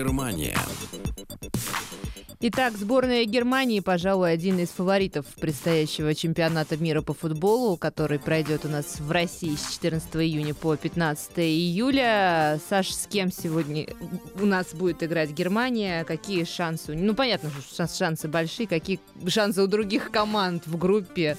Германия. Итак, сборная Германии, пожалуй, один из фаворитов предстоящего чемпионата мира по футболу, который пройдет у нас в России с 14 июня по 15 июля. Саш, с кем сегодня у нас будет играть Германия? Какие шансы? Ну, понятно, что шансы большие. Какие шансы у других команд в группе?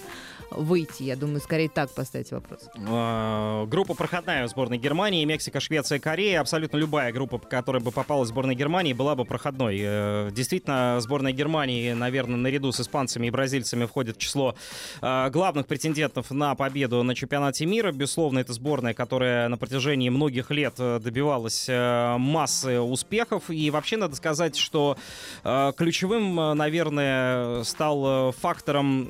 Выйти? Я думаю, скорее так поставить вопрос. А, группа проходная в сборной Германии, Мексика, Швеция, Корея. Абсолютно любая группа, которая бы попала в сборной Германии, была бы проходной. Э, действительно, сборная Германии, наверное, наряду с испанцами и бразильцами входит в число э, главных претендентов на победу на чемпионате мира. Безусловно, это сборная, которая на протяжении многих лет э, добивалась массы успехов. И вообще надо сказать, что ключевым, наверное, стал фактором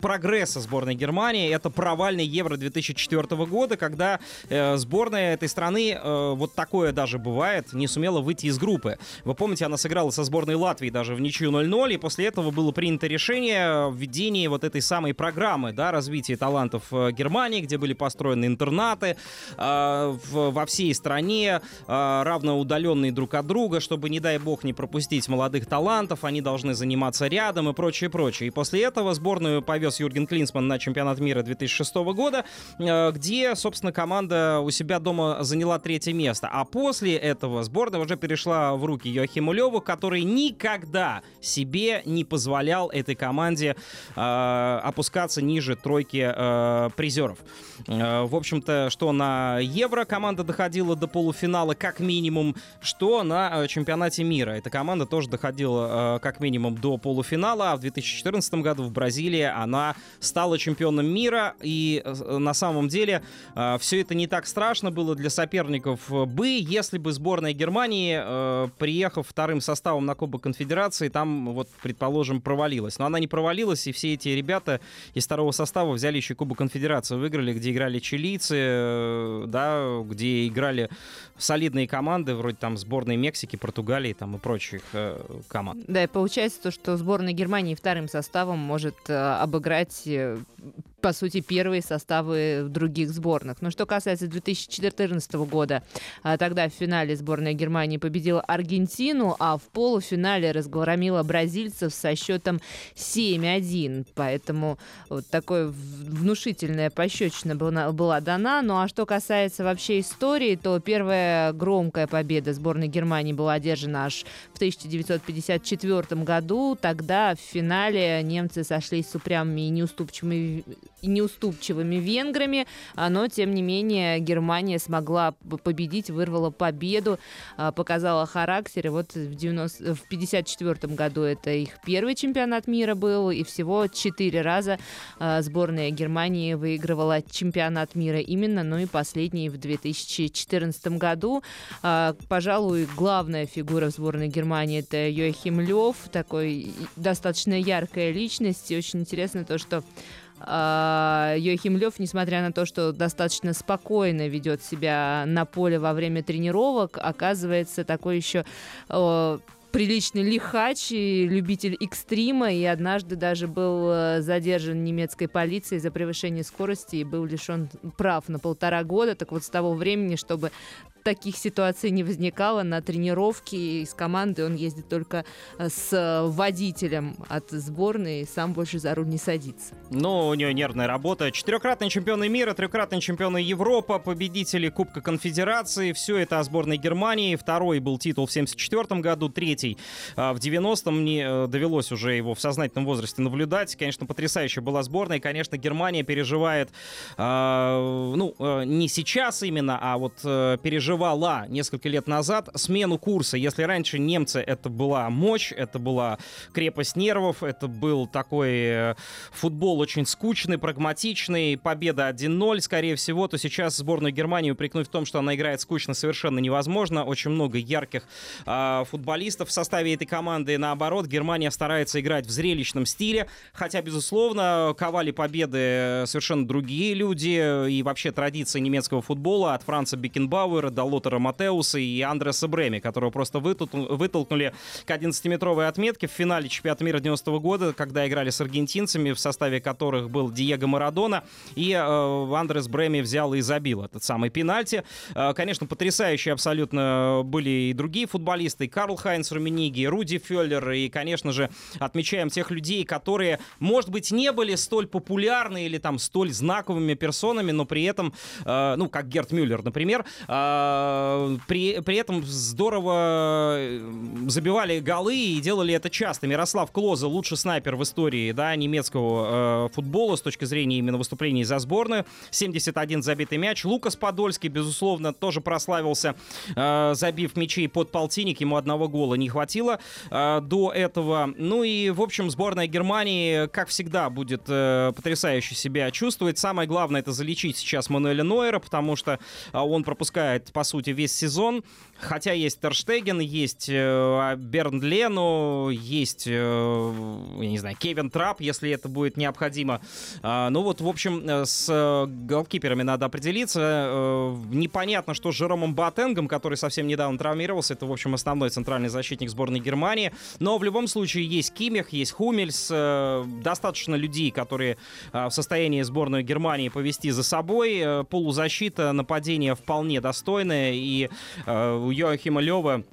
прогресса сборной Германии. Это провальный Евро 2004 года, когда э, сборная этой страны, э, вот такое даже бывает, не сумела выйти из группы. Вы помните, она сыграла со сборной Латвии даже в ничью 0-0, и после этого было принято решение о введении вот этой самой программы, да, развития талантов э, Германии, где были построены интернаты э, в, во всей стране, э, равноудаленные друг от друга, чтобы, не дай бог, не пропустить молодых талантов, они должны заниматься рядом и прочее, прочее. И после этого сборная сборную повез Юрген Клинсман на чемпионат мира 2006 года, э, где, собственно, команда у себя дома заняла третье место. А после этого сборная уже перешла в руки Йохиму Леву, который никогда себе не позволял этой команде э, опускаться ниже тройки э, призеров. В общем-то, что на Евро команда доходила до полуфинала как минимум, что на чемпионате мира. Эта команда тоже доходила как минимум до полуфинала, а в 2014 году в Бразилии Бразилия, она стала чемпионом мира, и э, на самом деле э, все это не так страшно было для соперников бы, если бы сборная Германии, э, приехав вторым составом на Кубок Конфедерации, там, вот, предположим, провалилась. Но она не провалилась, и все эти ребята из второго состава взяли еще Кубок Конфедерации, выиграли, где играли чилийцы, да, где играли солидные команды, вроде там сборной Мексики, Португалии там и прочих команд. Да, и получается то, что сборная Германии вторым составом может Э, обыграть э, по сути, первые составы других сборных. Но что касается 2014 года, а, тогда в финале сборная Германии победила Аргентину, а в полуфинале разгромила бразильцев со счетом 7-1. Поэтому вот такое внушительная пощечина была, дана. Ну а что касается вообще истории, то первая громкая победа сборной Германии была одержана аж в 1954 году. Тогда в финале немцы сошлись с упрямыми и неуступчивыми неуступчивыми венграми, а, но, тем не менее, Германия смогла победить, вырвала победу, а, показала характер. И вот в, 90, в 54 году это их первый чемпионат мира был, и всего четыре раза а, сборная Германии выигрывала чемпионат мира именно, ну и последний в 2014 году. Пожалуй, главная фигура в сборной Германии это Йохим Лев, такой достаточно яркая личность. И очень интересно то, что Йохим Лев, несмотря на то, что достаточно спокойно ведет себя на поле во время тренировок, оказывается такой еще приличный лихач и любитель экстрима, и однажды даже был э, задержан немецкой полицией за превышение скорости и был лишен прав на полтора года. Так вот, с того времени, чтобы таких ситуаций не возникало. На тренировке из команды он ездит только э, с водителем от сборной, сам больше за руль не садится. Ну, у него нервная работа. Четырехкратный чемпионы мира, трехкратный чемпионы Европы, победители Кубка Конфедерации. Все это о сборной Германии. Второй был титул в 74 году, третий а, в 90-м. Мне э, довелось уже его в сознательном возрасте наблюдать. Конечно, потрясающая была сборная. И, конечно, Германия переживает, э, ну, э, не сейчас именно, а вот переживает переживала несколько лет назад смену курса. Если раньше немцы это была мощь, это была крепость нервов, это был такой э, футбол очень скучный, прагматичный, победа 1-0, скорее всего, то сейчас сборную Германии упрекнуть в том, что она играет скучно, совершенно невозможно. Очень много ярких э, футболистов в составе этой команды. Наоборот, Германия старается играть в зрелищном стиле, хотя, безусловно, ковали победы совершенно другие люди и вообще традиции немецкого футбола от Франца Бекенбауэра до Лотера Матеуса и Андреса Бреми, которого просто вытолкнули к 11-метровой отметке в финале чемпионата мира 90 -го года, когда играли с аргентинцами, в составе которых был Диего Марадона, и э, Андрес Бреми взял и забил этот самый пенальти. Э, конечно, потрясающие абсолютно были и другие футболисты, и Карл Хайнц Румениги, и Руди Феллер, и, конечно же, отмечаем тех людей, которые, может быть, не были столь популярны или там столь знаковыми персонами, но при этом, э, ну, как Герт Мюллер, например, э, при, при этом здорово э, забивали голы и делали это часто. Мирослав Клоза, лучший снайпер в истории да, немецкого э, футбола с точки зрения именно выступлений за сборную. 71 забитый мяч. Лукас Подольский, безусловно, тоже прославился, э, забив мячей под полтинник. Ему одного гола не хватило э, до этого. Ну и, в общем, сборная Германии, как всегда, будет э, потрясающе себя чувствовать. Самое главное это залечить сейчас Мануэля Нойера, потому что э, он пропускает, по сути, весь сезон. Хотя есть Терштеген, есть э, Берн Лену, есть, э, я не знаю, Кевин Трап, если это будет необходимо. Э, ну вот, в общем, э, с э, голкиперами надо определиться. Непонятно, что с Жеромом Батенгом, который совсем недавно травмировался, это, в общем, основной центральный защитник сборной Германии. Но в любом случае есть Кимих, есть Хумельс, достаточно людей, которые в состоянии сборную Германии повести за собой. Полузащита, нападение вполне достойное, и э, у Йоахима Лева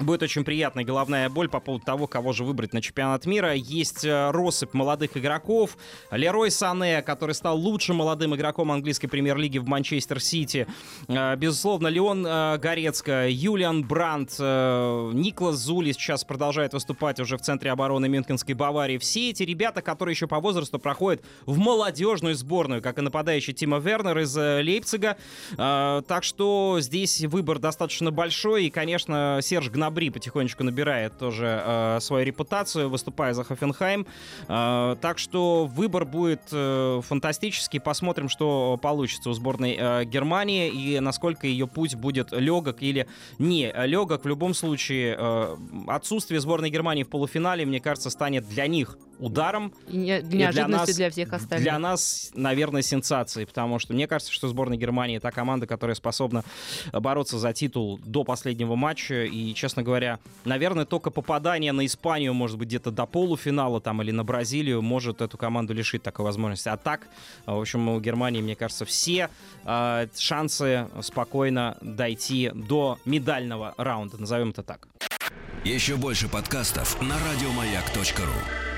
Будет очень приятная головная боль по поводу того, кого же выбрать на чемпионат мира. Есть э, россыпь молодых игроков. Лерой Сане, который стал лучшим молодым игроком английской премьер-лиги в Манчестер Сити. Э, безусловно, Леон э, Горецко, Юлиан Брандт, Никлас Зули сейчас продолжает выступать уже в центре обороны Мюнхенской Баварии. Все эти ребята, которые еще по возрасту проходят в молодежную сборную, как и нападающий Тима Вернер из Лейпцига. Так что здесь выбор достаточно большой. И, конечно, Серж Гнаб Гнабри потихонечку набирает тоже э, свою репутацию, выступая за Хофенхайм. Э, так что выбор будет э, фантастический. Посмотрим, что получится у сборной э, Германии и насколько ее путь будет легок или не легок. В любом случае, э, отсутствие сборной Германии в полуфинале, мне кажется, станет для них ударом. И не, неожиданностью для, нас, для всех остальных. Для нас, наверное, сенсацией, потому что мне кажется, что сборная Германии та команда, которая способна бороться за титул до последнего матча. И, честно говоря, наверное, только попадание на Испанию, может быть, где-то до полуфинала там или на Бразилию может эту команду лишить такой возможности. А так, в общем, у Германии, мне кажется, все э, шансы спокойно дойти до медального раунда, назовем это так. Еще больше подкастов на радиомаяк.ру